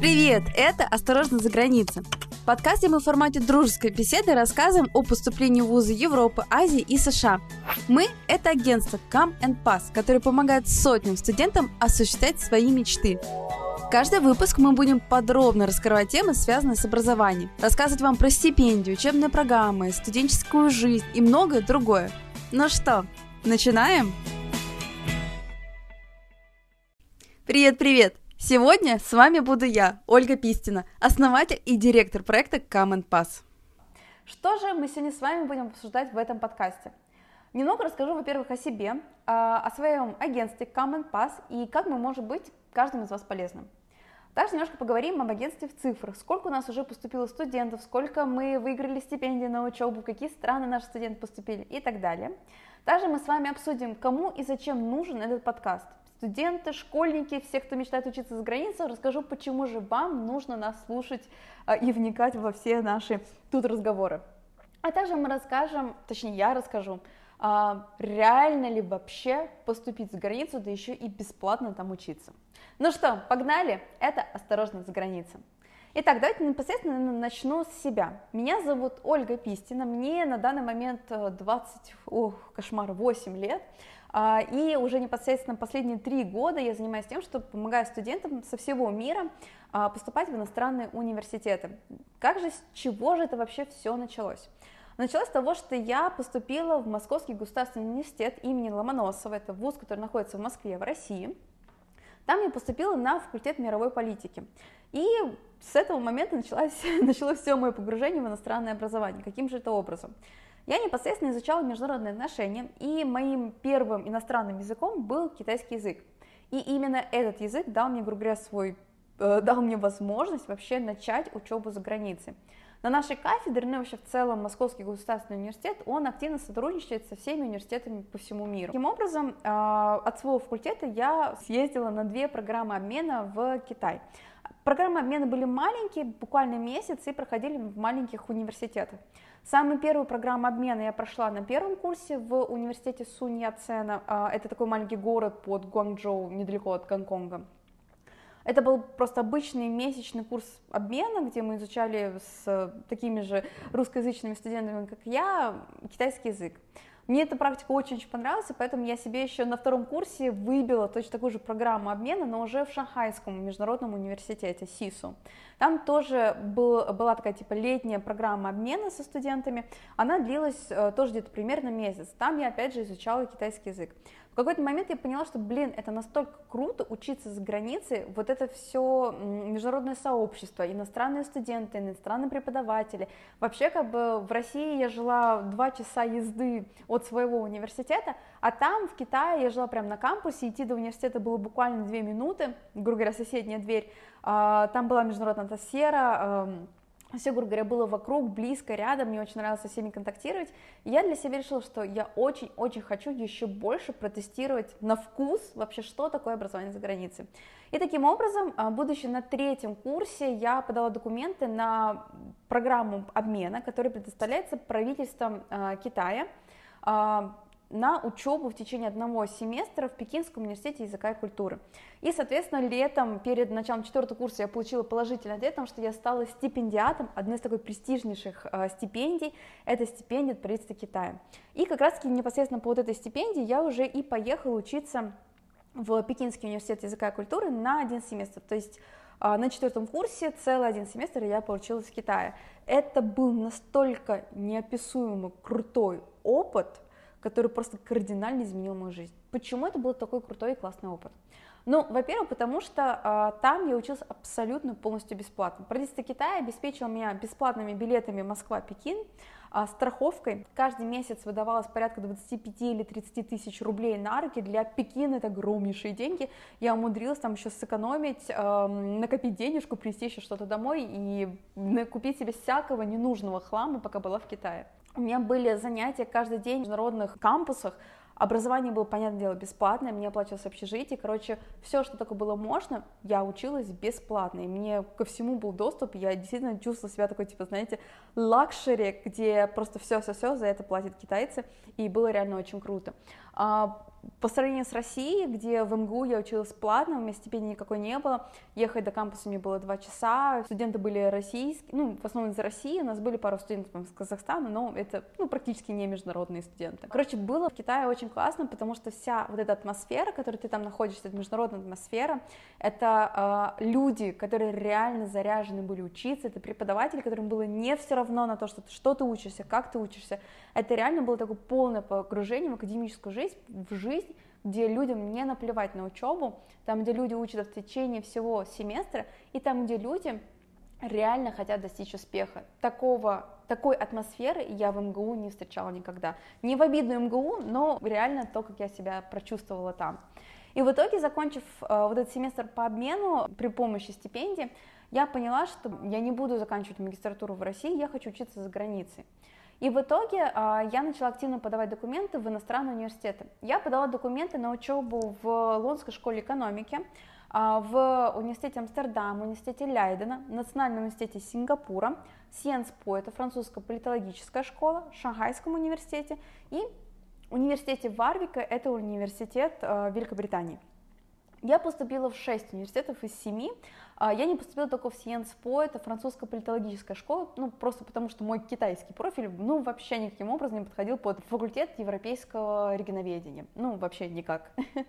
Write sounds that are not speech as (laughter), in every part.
Привет! Это «Осторожно за границей». В подкасте мы в формате дружеской беседы рассказываем о поступлении в вузы Европы, Азии и США. Мы – это агентство Come and Pass, которое помогает сотням студентам осуществлять свои мечты. Каждый выпуск мы будем подробно раскрывать темы, связанные с образованием, рассказывать вам про стипендию, учебные программы, студенческую жизнь и многое другое. Ну что, начинаем? Привет-привет! Сегодня с вами буду я, Ольга Пистина, основатель и директор проекта Come and Pass. Что же мы сегодня с вами будем обсуждать в этом подкасте? Немного расскажу, во-первых, о себе, а, о своем агентстве Come and Pass и как мы можем быть каждому из вас полезным. Также немножко поговорим об агентстве в цифрах, сколько у нас уже поступило студентов, сколько мы выиграли стипендии на учебу, какие страны наши студенты поступили и так далее. Также мы с вами обсудим, кому и зачем нужен этот подкаст студенты, школьники, все, кто мечтает учиться за границей, расскажу, почему же вам нужно нас слушать а, и вникать во все наши тут разговоры. А также мы расскажем, точнее я расскажу, а, реально ли вообще поступить за границу, да еще и бесплатно там учиться. Ну что, погнали? Это «Осторожно за границей». Итак, давайте непосредственно начну с себя. Меня зовут Ольга Пистина, мне на данный момент 20, ох, кошмар, 8 лет. А, и уже непосредственно последние три года я занимаюсь тем, что помогаю студентам со всего мира а, поступать в иностранные университеты. Как же, с чего же это вообще все началось? Началось с того, что я поступила в Московский государственный университет имени Ломоносова, это вуз, который находится в Москве, в России. Там я поступила на факультет мировой политики. И с этого момента (laughs) началось, началось все мое погружение в иностранное образование. Каким же это образом? Я непосредственно изучала международные отношения, и моим первым иностранным языком был китайский язык. И именно этот язык дал мне, грубо говоря, свой, э, дал мне возможность вообще начать учебу за границей. На нашей кафедре, ну и вообще в целом Московский государственный университет, он активно сотрудничает со всеми университетами по всему миру. Таким образом, э, от своего факультета я съездила на две программы обмена в Китай. Программы обмена были маленькие, буквально месяц, и проходили в маленьких университетах. Самую первую программу обмена я прошла на первом курсе в университете Сунь Яцена. А, это такой маленький город под Гуанчжоу, недалеко от Гонконга. Это был просто обычный месячный курс обмена, где мы изучали с такими же русскоязычными студентами, как я, китайский язык. Мне эта практика очень-очень понравилась, и поэтому я себе еще на втором курсе выбила точно такую же программу обмена, но уже в Шанхайском международном университете, СИСУ. Там тоже был, была такая типа летняя программа обмена со студентами, она длилась э, тоже где-то примерно месяц. Там я опять же изучала китайский язык. В какой-то момент я поняла, что, блин, это настолько круто учиться за границей, вот это все международное сообщество, иностранные студенты, иностранные преподаватели. Вообще, как бы в России я жила два часа езды от своего университета, а там, в Китае, я жила прямо на кампусе, идти до университета было буквально две минуты, грубо говоря, соседняя дверь, а, там была международная атмосфера, все, грубо говоря, было вокруг, близко, рядом, мне очень нравилось со всеми контактировать. И я для себя решила, что я очень-очень хочу еще больше протестировать на вкус вообще, что такое образование за границей. И таким образом, а, будучи на третьем курсе, я подала документы на программу обмена, которая предоставляется правительством а, Китая а, на учебу в течение одного семестра в Пекинском университете языка и культуры. И, соответственно, летом, перед началом четвертого курса, я получила положительный ответ, потому что я стала стипендиатом одной из такой престижнейших э, стипендий, это стипендия от правительства Китая. И как раз-таки непосредственно по вот этой стипендии я уже и поехала учиться в Пекинский университет языка и культуры на один семестр, то есть э, на четвертом курсе целый один семестр я получилась в Китае. Это был настолько неописуемо крутой опыт, который просто кардинально изменил мою жизнь. Почему это был такой крутой и классный опыт? Ну, во-первых, потому что э, там я училась абсолютно полностью бесплатно. Правительство Китая обеспечило меня бесплатными билетами Москва-Пекин, э, страховкой. Каждый месяц выдавалось порядка 25 или 30 тысяч рублей на руки. Для Пекина это огромнейшие деньги. Я умудрилась там еще сэкономить, э, накопить денежку, привезти еще что-то домой и купить себе всякого ненужного хлама, пока была в Китае. У меня были занятия каждый день в международных кампусах, Образование было, понятное дело, бесплатное, мне оплачивалось общежитие, короче, все, что только было можно, я училась бесплатно, и мне ко всему был доступ, я действительно чувствовала себя такой, типа, знаете, luxury, где просто все-все-все за это платят китайцы, и было реально очень круто. А, по сравнению с Россией, где в МГУ я училась платно, у меня стипендии никакой не было, ехать до кампуса мне было два часа, студенты были российские, ну, в основном из России, у нас были пару студентов из Казахстана, но это, ну, практически не международные студенты. Короче, было в Китае очень классно, потому что вся вот эта атмосфера, в которой ты там находишься, это международная атмосфера, это э, люди, которые реально заряжены были учиться, это преподаватели, которым было не все равно на то, что, что ты учишься, как ты учишься, это реально было такое полное погружение в академическую жизнь, в жизнь, где людям не наплевать на учебу, там, где люди учатся в течение всего семестра, и там, где люди реально хотят достичь успеха. Такого, такой атмосферы я в МГУ не встречала никогда. Не в обидную МГУ, но реально то, как я себя прочувствовала там. И в итоге, закончив э, вот этот семестр по обмену при помощи стипендии, я поняла, что я не буду заканчивать магистратуру в России, я хочу учиться за границей. И в итоге а, я начала активно подавать документы в иностранные университеты. Я подала документы на учебу в Лондонской школе экономики, а, в университете Амстердама, университете Лейдена, Национальном университете Сингапура, Сиенспо, это французская политологическая школа, Шанхайском университете и университете Варвика, это университет а, Великобритании. Я поступила в 6 университетов из 7. А, я не поступила только в Сиенспо, это французская политологическая школа, ну, просто потому что мой китайский профиль, ну, вообще никаким образом не подходил под факультет европейского регионоведения. Ну, вообще никак. (laughs)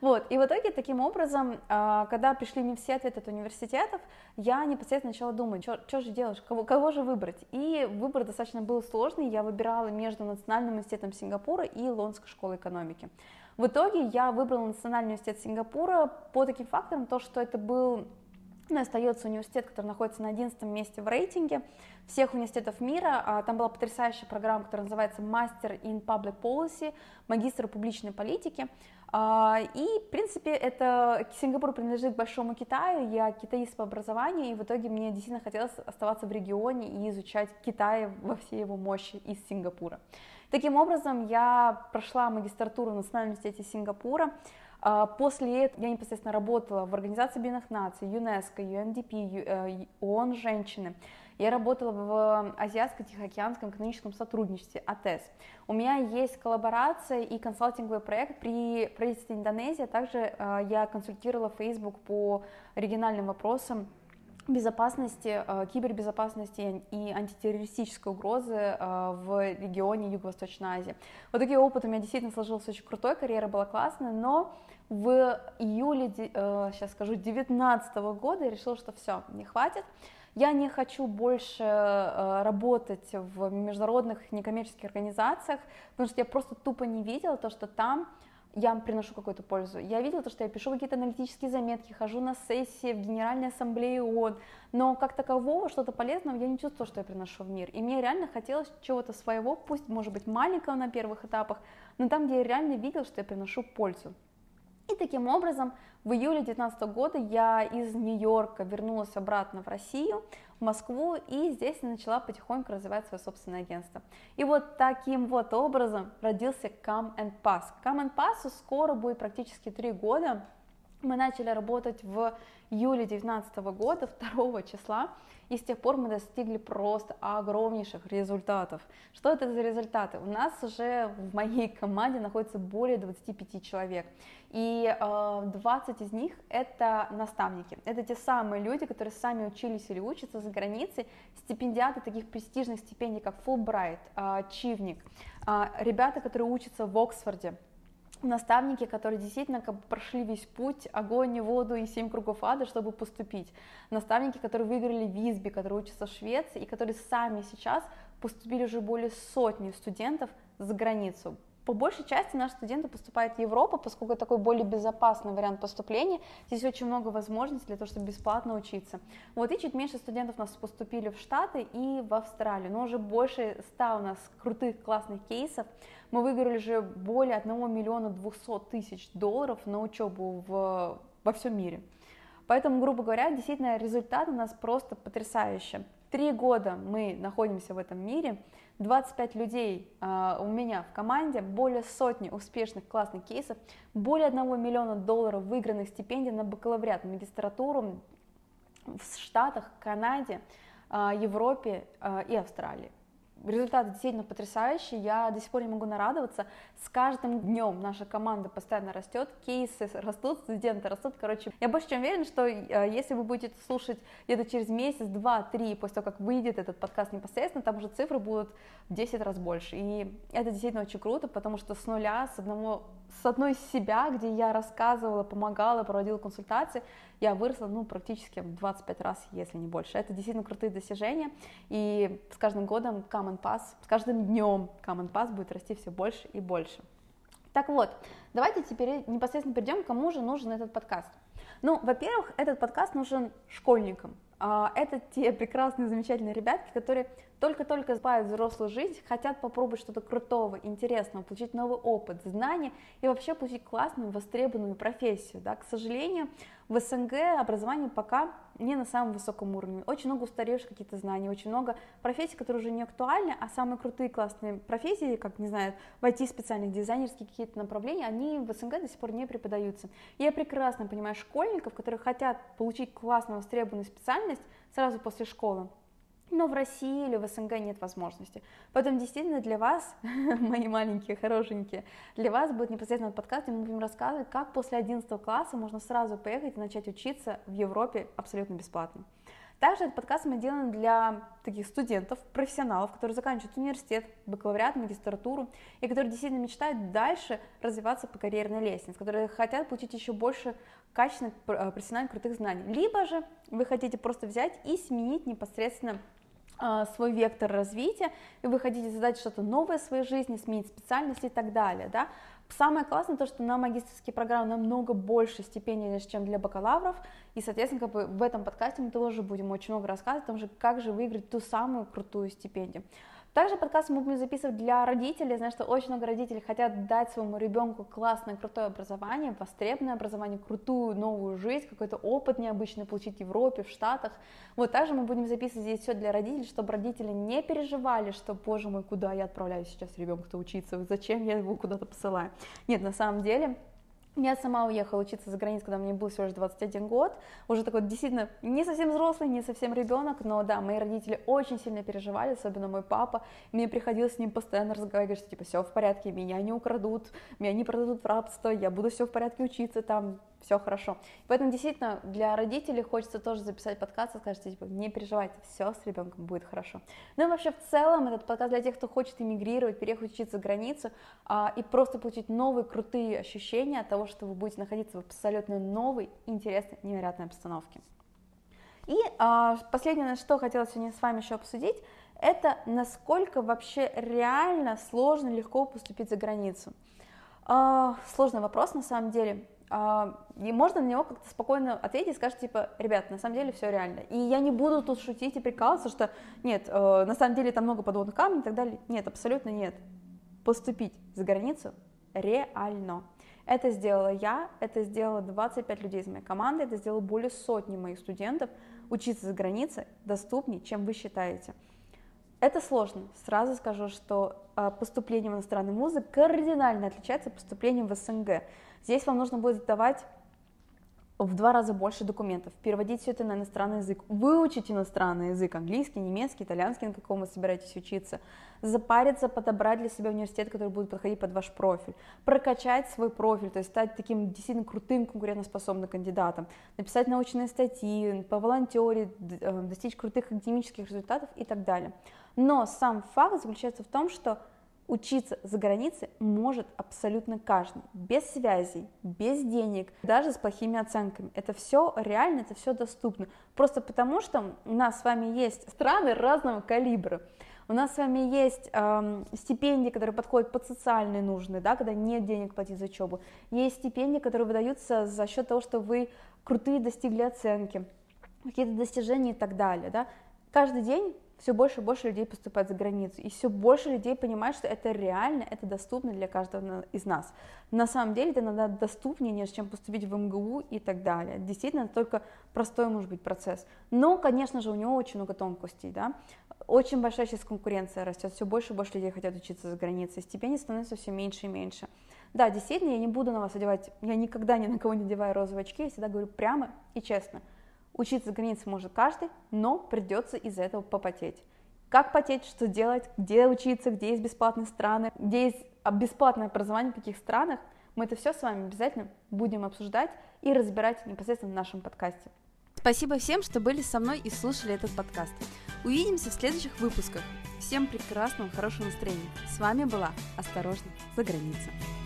Вот, и в итоге, таким образом, а, когда пришли мне все ответы от университетов, я непосредственно начала думать, что же делаешь, кого, кого же выбрать? И выбор достаточно был сложный, я выбирала между Национальным университетом Сингапура и Лондонской школой экономики. В итоге я выбрала Национальный университет Сингапура по таким факторам, то, что это был ну, остается университет, который находится на 11 месте в рейтинге всех университетов мира. А, там была потрясающая программа, которая называется Master in Public Policy, магистр публичной политики. А, и, в принципе, это Сингапур принадлежит Большому Китаю, я китаист по образованию, и в итоге мне действительно хотелось оставаться в регионе и изучать Китай во всей его мощи из Сингапура. Таким образом, я прошла магистратуру в Национальном университете Сингапура. А, после этого я непосредственно работала в Организации Объединенных Наций, ЮНЕСКО, UNDP, ООН «Женщины». Я работала в Азиатско-Тихоокеанском экономическом сотрудничестве, АТЭС. У меня есть коллаборация и консалтинговый проект при правительстве Индонезии, также а, я консультировала Facebook по региональным вопросам безопасности, э, кибербезопасности и антитеррористической угрозы э, в регионе Юго-Восточной Азии. Вот такой опыт у меня действительно сложился очень крутой, карьера была классная, но в июле, сейчас э, скажу, 2019 года я решила, что все, не хватит, я не хочу больше работать в международных некоммерческих организациях, потому что я просто тупо не видела то, что там я приношу какую-то пользу. Я видела то, что я пишу какие-то аналитические заметки, хожу на сессии в Генеральной Ассамблее ООН, но как такового, что-то полезного я не чувствовала, что я приношу в мир. И мне реально хотелось чего-то своего, пусть, может быть, маленького на первых этапах, но там, где я реально видела, что я приношу пользу. И таким образом в июле 2019 года я из Нью-Йорка вернулась обратно в Россию, Москву, и здесь начала потихоньку развивать свое собственное агентство. И вот таким вот образом родился Come and Pass. Come and Pass скоро будет практически три года, мы начали работать в июле 2019 года, 2 числа, и с тех пор мы достигли просто огромнейших результатов. Что это за результаты? У нас уже в моей команде находится более 25 человек, и э, 20 из них это наставники. Это те самые люди, которые сами учились или учатся за границей, стипендиаты таких престижных стипендий, как Fulbright, э, Чивник, э, ребята, которые учатся в Оксфорде, наставники, которые действительно как бы прошли весь путь, огонь, воду и семь кругов ада, чтобы поступить. Наставники, которые выиграли Визби, которые учатся в Швеции и которые сами сейчас поступили уже более сотни студентов за границу по большей части наши студенты поступают в Европу, поскольку такой более безопасный вариант поступления. Здесь очень много возможностей для того, чтобы бесплатно учиться. Вот и чуть меньше студентов у нас поступили в Штаты и в Австралию, но уже больше ста у нас крутых, классных кейсов. Мы выиграли уже более 1 миллиона 200 тысяч долларов на учебу в, во всем мире. Поэтому, грубо говоря, действительно результат у нас просто потрясающий. Три года мы находимся в этом мире, 25 людей э, у меня в команде, более сотни успешных классных кейсов, более 1 миллиона долларов выигранных стипендий на бакалавриат, магистратуру в Штатах, Канаде, э, Европе э, и Австралии. Результаты действительно потрясающие, я до сих пор не могу нарадоваться, с каждым днем наша команда постоянно растет, кейсы растут, студенты растут, короче, я больше чем уверена, что э, если вы будете слушать где-то через месяц, два, три, после того, как выйдет этот подкаст непосредственно, там уже цифры будут в 10 раз больше, и это действительно очень круто, потому что с нуля, с одного с одной себя, где я рассказывала, помогала, проводила консультации, я выросла, ну, практически в 25 раз, если не больше. Это действительно крутые достижения, и с каждым годом Common Pass, с каждым днем Common Pass будет расти все больше и больше. Так вот, давайте теперь непосредственно перейдем, кому же нужен этот подкаст. Ну, во-первых, этот подкаст нужен школьникам. А, это те прекрасные, замечательные ребятки, которые только-только спают взрослую жизнь, хотят попробовать что-то крутого, интересного, получить новый опыт, знания и вообще получить классную, востребованную профессию. Да? К сожалению, в СНГ образование пока не на самом высоком уровне. Очень много устаревших какие-то знаний, очень много профессий, которые уже не актуальны, а самые крутые классные профессии, как, не знаю, в IT-специальных, дизайнерские какие-то направления, они в СНГ до сих пор не преподаются. Я прекрасно понимаю школьников, которые хотят получить классную, востребованную специальность сразу после школы, но в России или в СНГ нет возможности. Поэтому действительно для вас, (laughs) мои маленькие, хорошенькие, для вас будет непосредственно подкаст, где мы будем рассказывать, как после 11 класса можно сразу поехать и начать учиться в Европе абсолютно бесплатно. Также этот подкаст мы делаем для таких студентов, профессионалов, которые заканчивают университет, бакалавриат, магистратуру, и которые действительно мечтают дальше развиваться по карьерной лестнице, которые хотят получить еще больше качественных, э, профессиональных, крутых знаний. Либо же вы хотите просто взять и сменить непосредственно а, свой вектор развития, и вы хотите задать что-то новое в своей жизни, сменить специальность и так далее, да. Самое классное то, что на магистрские программы намного больше стипендий, чем для бакалавров, и, соответственно, как бы в этом подкасте мы тоже будем очень много рассказывать о том же, как же выиграть ту самую крутую стипендию. Также подкаст мы будем записывать для родителей. Я знаю, что очень много родителей хотят дать своему ребенку классное, крутое образование, востребованное образование, крутую новую жизнь, какой-то опыт необычный получить в Европе, в Штатах. Вот также мы будем записывать здесь все для родителей, чтобы родители не переживали, что, боже мой, куда я отправляю сейчас ребенка-то учиться, зачем я его куда-то посылаю. Нет, на самом деле я сама уехала учиться за границу, когда мне был всего лишь 21 год, уже такой действительно не совсем взрослый, не совсем ребенок, но да, мои родители очень сильно переживали, особенно мой папа, мне приходилось с ним постоянно разговаривать, что типа все в порядке, меня не украдут, меня не продадут в рабство, я буду все в порядке учиться там, все хорошо. Поэтому действительно для родителей хочется тоже записать подкаст и сказать, типа, не переживайте, все с ребенком будет хорошо. Ну и вообще в целом этот подкаст для тех, кто хочет эмигрировать, переехать учиться за границу а, и просто получить новые крутые ощущения от того, что вы будете находиться в абсолютно новой, интересной, невероятной обстановке. И а, последнее, что хотела сегодня с вами еще обсудить, это насколько вообще реально сложно, легко поступить за границу. А, сложный вопрос на самом деле. А, и можно на него как-то спокойно ответить и сказать, типа, ребят, на самом деле все реально. И я не буду тут шутить и прикалываться, что нет, э, на самом деле там много подводных камней и так далее. Нет, абсолютно нет. Поступить за границу реально. Это сделала я, это сделала 25 людей из моей команды, это сделало более сотни моих студентов. Учиться за границей доступнее, чем вы считаете. Это сложно. Сразу скажу, что а, поступление в иностранный вузы кардинально отличается от поступления в СНГ. Здесь вам нужно будет сдавать в два раза больше документов, переводить все это на иностранный язык, выучить иностранный язык, английский, немецкий, итальянский, на каком вы собираетесь учиться, запариться, подобрать для себя университет, который будет подходить под ваш профиль, прокачать свой профиль, то есть стать таким действительно крутым конкурентоспособным кандидатом, написать научные статьи, поволонтерить, э, достичь крутых академических результатов и так далее. Но сам факт заключается в том, что Учиться за границей может абсолютно каждый, без связей, без денег, даже с плохими оценками. Это все реально, это все доступно. Просто потому, что у нас с вами есть страны разного калибра. У нас с вами есть эм, стипендии, которые подходят под социальные нужды, да, когда нет денег платить за учебу. Есть стипендии, которые выдаются за счет того, что вы крутые достигли оценки, какие-то достижения и так далее. Да. Каждый день все больше и больше людей поступает за границу, и все больше людей понимают, что это реально, это доступно для каждого из нас. На самом деле это иногда доступнее, нежели чем поступить в МГУ и так далее. Действительно, это только простой может быть процесс. Но, конечно же, у него очень много тонкостей, да. Очень большая сейчас конкуренция растет, все больше и больше людей хотят учиться за границей, стипендий становится все меньше и меньше. Да, действительно, я не буду на вас одевать, я никогда ни на кого не одеваю розовые очки, я всегда говорю прямо и честно – Учиться за границей может каждый, но придется из-за этого попотеть. как потеть, что делать, где учиться, где есть бесплатные страны, где есть бесплатное образование в таких странах, мы это все с вами обязательно будем обсуждать и разбирать непосредственно в нашем подкасте. Спасибо всем, что были со мной и слушали этот подкаст. Увидимся в следующих выпусках. Всем прекрасного, хорошего настроения. С вами была «Осторожно, за границей».